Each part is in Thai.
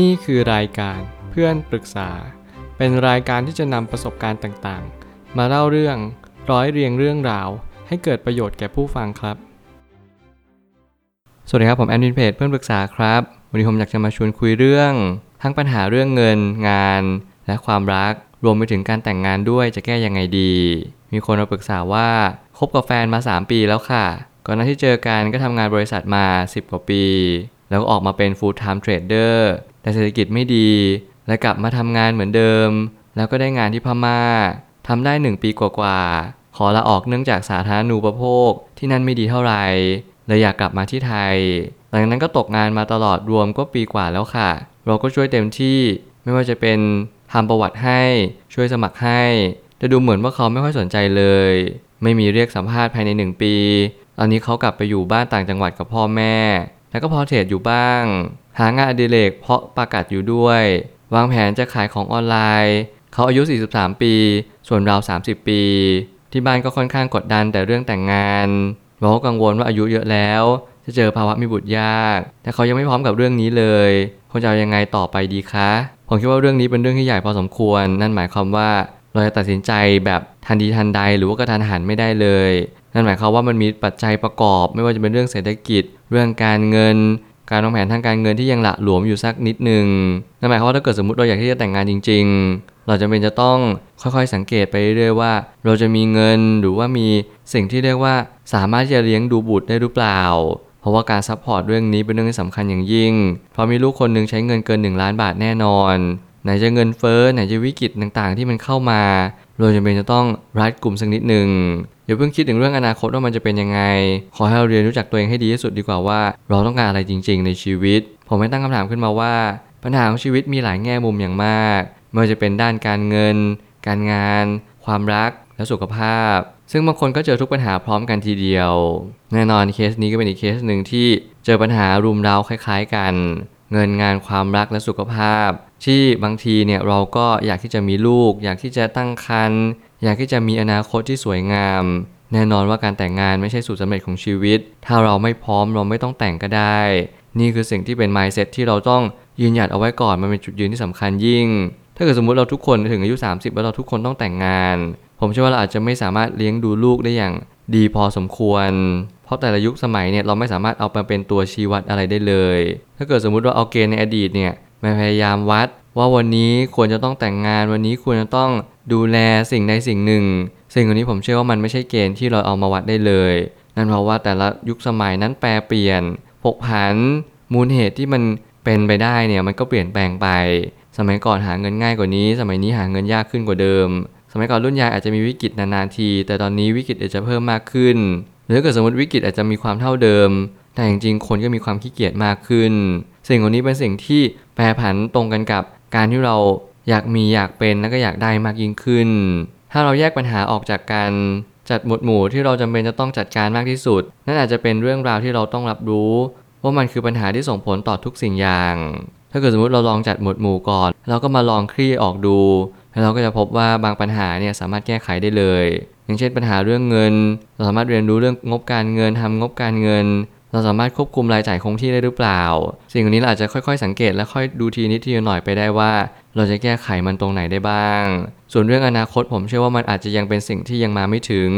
นี่คือรายการเพื่อนปรึกษา เป็นรายการที่จะนำประสบการณ์ต่างๆ มาเล่าเรื่องร้อยเรียงเรื่องราว ให้เกิดประโยชน์แก่ผู้ฟังครับ สวัสดีครับผมแอนวินเพจเพื่อนปรึกษาครับ วันนี้ผมอยากจะมาชวนคุยเรื่อง ทั้งปัญหาเรื่องเงินงาน และความรักรวมไปถึงการแต่งงานด้วยจะแก้ยังไงดี มีคนมาปรึกษาว่าคบกับแฟนมา 3 ปีแล้วค่ะ ก่อนหน้าที่เจอกันก็ทำงานบริษัทมา 10 กว่าปี แล้วก็ออกมาเป็น full time trader แต่เศรษฐกิจไม่ดี และกลับมาทำงานเหมือนเดิม แล้วก็ได้งานที่พม่าทำได้1ปีกว่าๆขอลาออกเนื่องจากสาธารณูปโภคที่นั่นไม่ดีเท่าไหร่เลยอยากกลับมาที่ไทย หลังจากนั้นก็ตกงานมาตลอดรวมก็ปีกว่าแล้วค่ะ เราก็ช่วยเต็มที่ไม่ว่าจะเป็นทำประวัติให้ช่วยสมัครให้ แต่ดูเหมือนว่าเขาไม่ค่อยสนใจเลย ไม่มีเรียกสัมภาษณ์ภายใน1ปี ตอนนี้เขากลับไปอยู่บ้านต่างจังหวัดกับพ่อแม่ แล้วก็พอเทรดอยู่บ้าง หางานอดิเรกเพาะประกาศอยู่ด้วย วางแผนจะขายของออนไลน์ เขาอายุ 43 ปี ส่วนเรา 30 ปี ที่บ้านก็ค่อนข้างกดดันแต่เรื่องแต่งงานเราก็กังวลว่าอายุเยอะแล้ว จะเจอภาวะมีบุตรยากแต่เขายังไม่พร้อมกับเรื่องนี้เลยควรจะเอายังไงต่อไปดีคะผมคิดว่าเรื่องนี้เป็นเรื่องที่ใหญ่พอสมควร นั่นหมายความว่า เราจะตัดสินใจแบบทันทีทันใด หรือว่ากระทันหันไม่ได้เลย นั่นหมายความว่ามันมีปัจจัยประกอบ ไม่ว่าจะเป็นเรื่องเศรษฐกิจ เรื่องการเงิน การวางแผนทางการเงินที่ยังหละหลวมอยู่สักนิดหนึ่งนั่นหมายความว่าถ้าเกิดสมมติเราอยากที่จะแต่งงานจริง ๆ เราจะเป็นจะต้องค่อยๆสังเกตไปเรื่อยๆว่า เราจะมีเงินหรือว่ามีสิ่งที่เรียกว่าสามารถที่จะเลี้ยงดูบุตรได้หรือเปล่าเพราะว่าการ support เรื่องนี้เป็นเรื่องที่สำคัญอย่างยิ่ง เพราะมีลูกคนหนึ่งใช้เงินเกิน 1 ล้านบาทแน่นอน ไหนจะเงินเฟ้อไหนจะวิกฤตต่างๆ ที่มันเข้ามา เราจำเป็นจะต้องรัดกลุ่มสักนิดหนึ่งอย่าเพิ่งคิดถึงเรื่องอนาคตว่ามันจะเป็นยังไง ขอให้เราเรียนรู้จักตัวเองให้ดีที่สุดดีกว่าว่า เราต้องการอะไรจริง ๆ ในชีวิต ผมไม่ตั้งคำถามขึ้นมาว่า ปัญหาของชีวิตมีหลายแง่มุมอย่างมากไม่ว่าจะเป็นด้านการเงิน การงาน ความรักและสุขภาพ ซึ่งบางคนก็เจอทุกปัญหาพร้อมกันทีเดียว แน่นอนเคสนี้ก็เป็นอีกเคสหนึ่งที่เจอปัญหารุมเร้าคล้าย ๆ กัน เงินงานความรักและสุขภาพ ที่บางทีเนี่ยเราก็อยากที่จะมีลูก อยากที่จะตั้งครรภ์อยากที่จะมีอนาคตที่สวยงาม แน่นอนว่าการแต่งงานไม่ใช่สูตรสำเร็จของชีวิต ถ้าเราไม่พร้อมเราไม่ต้องแต่งก็ได้ นี่คือสิ่งที่เป็น mindset ที่เราต้องยืนหยัดเอาไว้ก่อนมันเป็นจุดยืนที่สำคัญยิ่ง ถ้าเกิดสมมติเราทุกคนถึงอายุ 30 แล้วเราทุกคนต้องแต่งงาน ผมเชื่อว่าเราอาจจะไม่สามารถเลี้ยงดูลูกได้อย่างดีพอสมควร เพราะแต่ละยุคสมัยเนี่ยเราไม่สามารถเอามาเป็นตัวชี้วัดอะไรได้เลย ถ้าเกิดสมมุติว่าเอาเกณฑ์ในอดีตเนี่ย มาพยายามวัด ว่าวันนี้ควรจะต้องแต่งงานวันนี้ควรจะต้องดูแลสิ่งใดสิ่งหนึ่ง สิ่งเหล่านี้ผมเชื่อว่ามันไม่ใช่เกณฑ์ที่เราเอามาวัดได้เลย นั่นเพราะว่าแต่ละยุคสมัยนั้นแปรเปลี่ยนผกผัน มูลเหตุที่มันเป็นไปได้เนี่ยมันก็เปลี่ยนแปลงไป สมัยก่อนหาเงินง่ายกว่านี้ สมัยนี้หาเงินยากขึ้นกว่าเดิม สมัยก่อนรุ่นยายอาจจะมีวิกฤตนานๆที แต่ตอนนี้วิกฤตอาจจะเพิ่มมากขึ้น หรือเกิดสมมติวิกฤตอาจจะมีความเท่าเดิม แต่จริงๆคนก็มีความขี้เกียจมากขึ้น สิ่งเหล่านี้เป็นสิ่งที่แปรผันตรงกันกับการที่เราอยากมีอยากเป็นแล้วก็อยากได้มากยิ่งขึ้น ถ้าเราแยกปัญหาออกจากกันจัดหมวดหมู่ที่เราจำเป็นจะต้องจัดการมากที่สุด นั่นอาจจะเป็นเรื่องราวที่เราต้องรับรู้ ว่ามันคือปัญหาที่ส่งผลต่อทุกสิ่งอย่าง ถ้าเกิดสมมติเราลองจัดหมวดหมู่ก่อน เราก็มาลองคลี่ออกดู แล้วเราก็จะพบว่าบางปัญหาเนี่ยสามารถแก้ไขได้เลย อย่างเช่นปัญหาเรื่องเงิน เราสามารถเรียนรู้เรื่องงบการเงินทำงบการเงิน เราสามารถควบคุมรายจ่ายคงที่ได้หรือเปล่า สิ่งนี้เราอาจจะค่อยๆ สังเกตและค่อยดูทีนิดทีหน่อยไปได้ว่า เราจะแก้ไขมันตรงไหนได้บ้าง ส่วนเรื่องอนาคตผมเชื่อว่ามันอาจจะยังเป็นสิ่งที่ยังมาไม่ถึง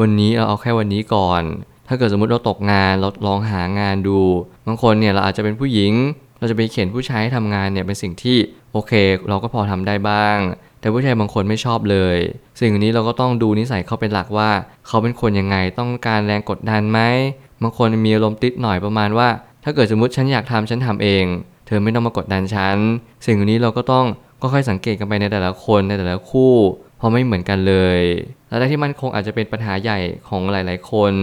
วันนี้เราเอาแค่วันนี้ก่อน ถ้าเกิดสมมติเราตกงานเราลองหางานดู บางคนเนี่ยเราอาจจะเป็นผู้หญิง เราจะไปเข็นผู้ชายให้ทำงานเนี่ยเป็นสิ่งที่โอเค เราก็พอทำได้บ้างแต่ผู้ชายบางคนไม่ชอบเลย สิ่งนี้เราก็ต้องดูนิสัยเขาเป็นหลักว่า เขาเป็นคนยังไงต้องการแรงกดดันไหม บางคนมีอารมณ์ติดหน่อยประมาณว่า ถ้าเกิดสมมติฉันอยากทำฉันทำเอง เธอไม่ต้องมากดดันฉัน สิ่งนี้เราก็ต้องก็ค่อยสังเกตกันไปในแต่ละคนในแต่ละคู่เพราะไม่เหมือนกันเลย และที่มั่นคงอาจจะเป็นปัญหาใหญ่ของหลาย ๆ คน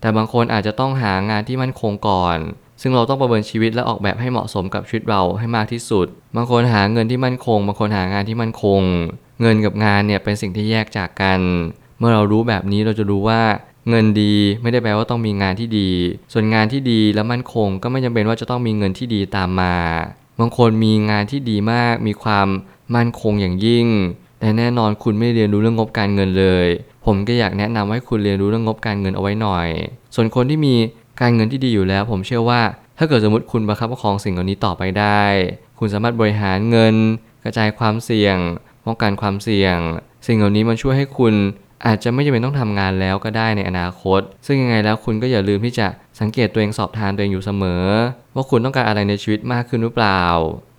แต่บางคนอาจจะต้องหางานที่มั่นคงก่อน ซึ่งเราต้องประเมินชีวิตและออกแบบให้เหมาะสมกับชีวิตเราให้มากที่สุด บางคนหาเงินที่มั่นคง บางคนหางานที่มั่นคง เงินกับงานเนี่ยเป็นสิ่งที่แยกจากกัน เมื่อเรารู้แบบนี้เราจะรู้ว่า เงินดีไม่ได้แปลว่าต้องมีงานที่ดี ส่วนงานที่ดีและมั่นคงก็ไม่จำเป็นว่าจะต้องมีเงินที่ดีตามมา บางคนมีงานที่ดีมาก มีความมั่นคงอย่างยิ่ง แต่แน่นอนคุณไม่เรียนรู้เรื่องงบการเงินเลย ผมก็อยากแนะนำให้คุณเรียนรู้เรื่องงบการเงินเอาไว้หน่อย ส่วนคนที่มีการเงินที่ดีอยู่แล้ว ผมเชื่อว่า ถ้าเกิดสมมติคุณประคับประคองสิ่งเหล่านี้ต่อไปได้ คุณสามารถบริหารเงิน กระจายความเสี่ยงป้องกันความเสี่ยง สิ่งเหล่านี้มันช่วยให้คุณ อาจจะไม่จำเป็นต้องทำงานแล้วก็ได้ในอนาคต ซึ่งยังไงแล้วคุณก็อย่าลืมที่จะสังเกตตัวเองสอบทานตัวเองอยู่เสมอ ว่าคุณต้องการอะไรในชีวิตมากขึ้นหรือเปล่า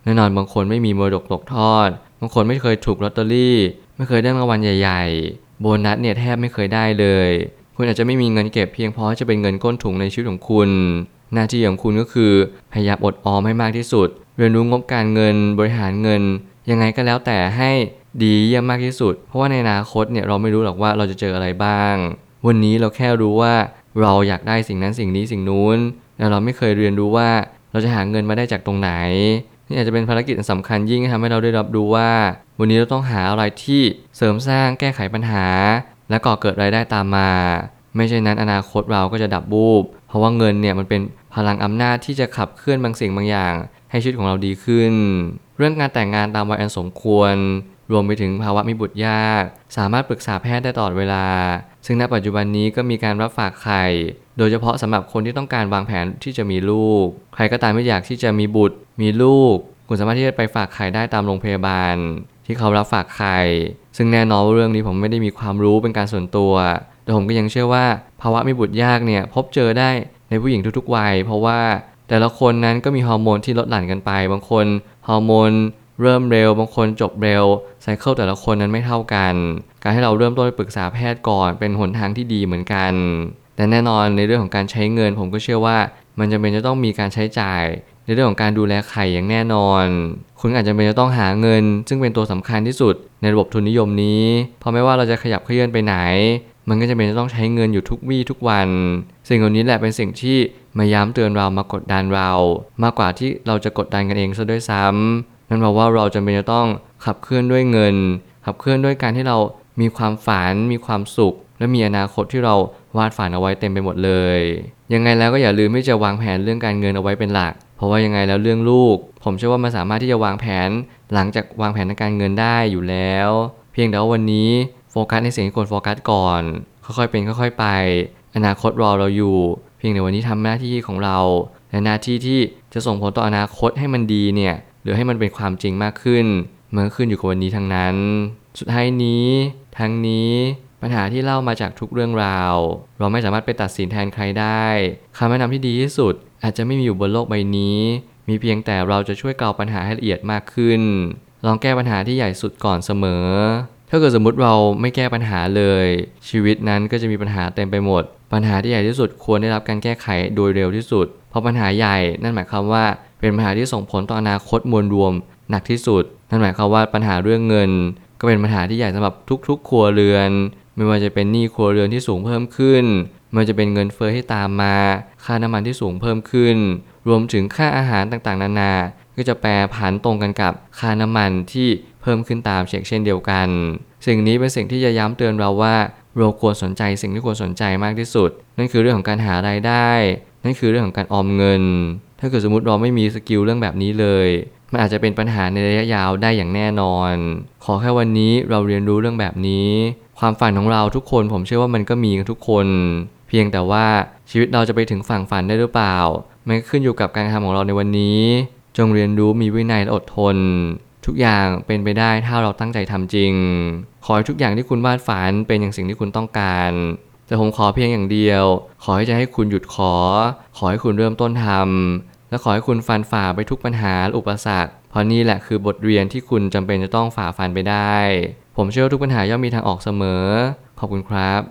แน่นอนบางคนไม่มีมรดกตกทอด บางคนไม่เคยถูกลอตเตอรี่ ไม่เคยได้รางวัลใหญ่ ๆ โบนัสเนี่ยแทบไม่เคยได้เลย คุณอาจจะไม่มีเงินเก็บเพียงพอจะเป็นเงินก้นถุงในชีวิตของคุณ หน้าที่ของคุณก็คือพยายามอดออมให้มากที่สุด เรียนรู้งบการเงินบริหารเงิน ยังไงก็แล้วแต่ให้ ดีเยี่ยมมากที่สุด เพราะว่าในอนาคตเนี่ยเราไม่รู้หรอกว่าเราจะเจออะไรบ้าง วันนี้เราแค่รู้ว่าเราอยากได้สิ่งนั้นสิ่งนี้สิ่งนู้นแต่เราไม่เคยเรียนรู้ว่าเราจะหาเงินมาได้จากตรงไหนนี่อาจจะเป็นภารกิจอันสำคัญยิ่งที่ทำให้เราได้รับรู้ว่า วันนี้เราต้องหาอะไรที่เสริมสร้างแก้ไขปัญหา และก่อเกิดรายได้ตามมา ไม่ใช่นั้นอนาคตเราก็จะดับบูบเพราะว่าเงินเนี่ยมันเป็นพลังอำนาจที่จะขับเคลื่อนบางสิ่งบางอย่าง ให้ชีวิตของเราดีขึ้น เรื่องการแต่งงานตามวัยอันสมควร รวมไปถึงภาวะมีบุตรยาก สามารถปรึกษาแพทย์ได้ตลอดเวลา ซึ่งณปัจจุบันนี้ก็มีการรับฝากไข่ โดยเฉพาะสำหรับคนที่ต้องการวางแผนที่จะมีลูก ใครก็ตามที่อยากที่จะมีบุตร มีลูก คุณสามารถที่จะไปฝากไข่ได้ตามโรงพยาบาล ที่เขารับฝากไข่ ซึ่งแน่นอนเรื่องนี้ผมไม่ได้มีความรู้เป็นการส่วนตัว แต่ผมก็ยังเชื่อว่า ภาวะมีบุตรยากเนี่ยพบเจอได้ในผู้หญิงทุกๆวัย เพราะว่าแต่ละคนนั้นก็มีฮอร์โมนที่ลดหลั่นกันไป บางคนฮอร์โมน เริ่มเร็วบางคนจบเร็วไซเคิลแต่ละคนนั้นไม่เท่ากัน การให้เราเริ่มต้นไปปรึกษาแพทย์ก่อนเป็นหนทางที่ดีเหมือนกัน แต่แน่นอนในเรื่องของการใช้เงินผมก็เชื่อว่า มันจำเป็นจะต้องมีการใช้จ่าย ในเรื่องของการดูแลไข่อย่างแน่นอน คุณอาจจะเป็นจะต้องหาเงิน ซึ่งเป็นตัวสำคัญที่สุดในระบบทุนนิยมนี้ เพราะไม่ว่าเราจะขยับเคลื่อนไปไหน มันก็จะเป็นจะต้องใช้เงินอยู่ทุกวี่ทุกวัน สิ่งเหล่านี้แหละเป็นสิ่งที่มาย้ำเตือนเรามากดดันเรา มากกว่าที่เราจะกดดันกันเองซะด้วยซ้ำ นั่นแปลว่าเราจำเป็นจะต้องขับเคลื่อนด้วยเงิน ขับเคลื่อนด้วยการที่เรามีความฝัน มีความสุข และมีอนาคตที่เราวาดฝันเอาไว้เต็มไปหมดเลย ยังไงแล้วก็อย่าลืมที่จะวางแผนเรื่องการเงินเอาไว้เป็นหลัก เพราะว่ายังไงแล้วเรื่องลูก ผมเชื่อว่ามันสามารถที่จะวางแผนหลังจากวางแผนทางการเงินได้อยู่แล้ว เพียงแต่ว่าวันนี้โฟกัสในสิ่งที่ควรโฟกัสก่อน ค่อยๆเป็นค่อยๆไป อนาคตรอเราอยู่ เพียงแต่วันนี้ทำหน้าที่ของเราและหน้าที่ที่จะส่งผลต่ออนาคตให้มันดีเนี่ย หรือให้มันเป็นความจริงมากขึ้นมันก็ขึ้นอยู่กับวันนี้ทั้งนั้น สุดท้ายนี้ทั้งนี้ปัญหาที่เล่ามาจากทุกเรื่องราว เราไม่สามารถไปตัดสินแทนใครได้คำแนะนำที่ดีที่สุด อาจจะไม่มีอยู่บนโลกใบนี้ มีเพียงแต่เราจะช่วยกล่าวปัญหาให้ละเอียดมากขึ้น ลองแก้ปัญหาที่ใหญ่สุดก่อนเสมอ ถ้าเกิดสมมติเราไม่แก้ปัญหาเลย ชีวิตนั้นก็จะมีปัญหาเต็มไปหมด ปัญหาที่ใหญ่ที่สุดควรได้รับการแก้ไขโดยเร็วที่สุด เพราะปัญหาใหญ่นั่นหมายความว่า เป็นปัญหาที่ส่งผลต่ออนาคตมวลรวมหนักที่สุด นั่นหมายความว่าปัญหาเรื่องเงิน ก็เป็นปัญหาที่ใหญ่สำหรับทุกๆ ครัวเรือน ไม่ว่าจะเป็นหนี้ครัวเรือนที่สูงเพิ่มขึ้นไม่ว่าจะเป็นเงินเฟ้อที่ตามมา ค่าน้ำมันที่สูงเพิ่มขึ้น รวมถึงค่าอาหารต่างๆ นานา ก็จะแปรผันตรงกันกับค่าน้ำมันที่เพิ่มขึ้นตามเช่นเช่นเดียวกัน สิ่งนี้เป็นสิ่งที่จะย้ำเตือนเราว่าเราควรสนใจสิ่งที่ควรสนใจมากที่สุด นั่นคือเรื่องของการหารายได้ นั่นคือเรื่องของการออมเงิน ถ้าเกิดสมมติเราไม่มีสกิลเรื่องแบบนี้เลย มันอาจจะเป็นปัญหาในระยะยาวได้อย่างแน่นอน ขอแค่วันนี้เราเรียนรู้เรื่องแบบนี้ ความฝันของเราทุกคนผมเชื่อว่ามันก็มีกันทุกคน เพียงแต่ว่าชีวิตเราจะไปถึงฝั่งฝันได้หรือเปล่า มันขึ้นอยู่กับการทำของเราในวันนี้ จงเรียนรู้มีวินัยและอดทน ทุกอย่างเป็นไปได้ถ้าเราตั้งใจทำจริง ขอให้ทุกอย่างที่คุณวาดฝันเป็นอย่างสิ่งที่คุณต้องการแต่ผมขอเพียงอย่างเดียว ขอให้จะให้คุณหยุดขอ ขอให้คุณเริ่มต้นทำ และขอให้คุณฟันฝ่าไปทุกปัญหาอุปสรรค เพราะนี่แหละคือบทเรียนที่คุณจำเป็นจะต้องฝ่าฟันไปได้ ผมเชื่อทุกปัญหาย่อมมีทางออกเสมอ ขอบคุณครับ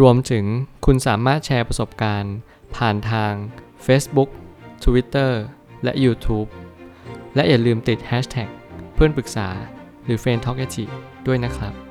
รวมถึงคุณสามารถแชร์ประสบการณ์ ผ่านทาง Facebook Twitter และ YouTube และอย่าลืมติด Hashtag เพื่อนปรึกษาหรือ f r ร e n d t a l k ด้วยนะครับ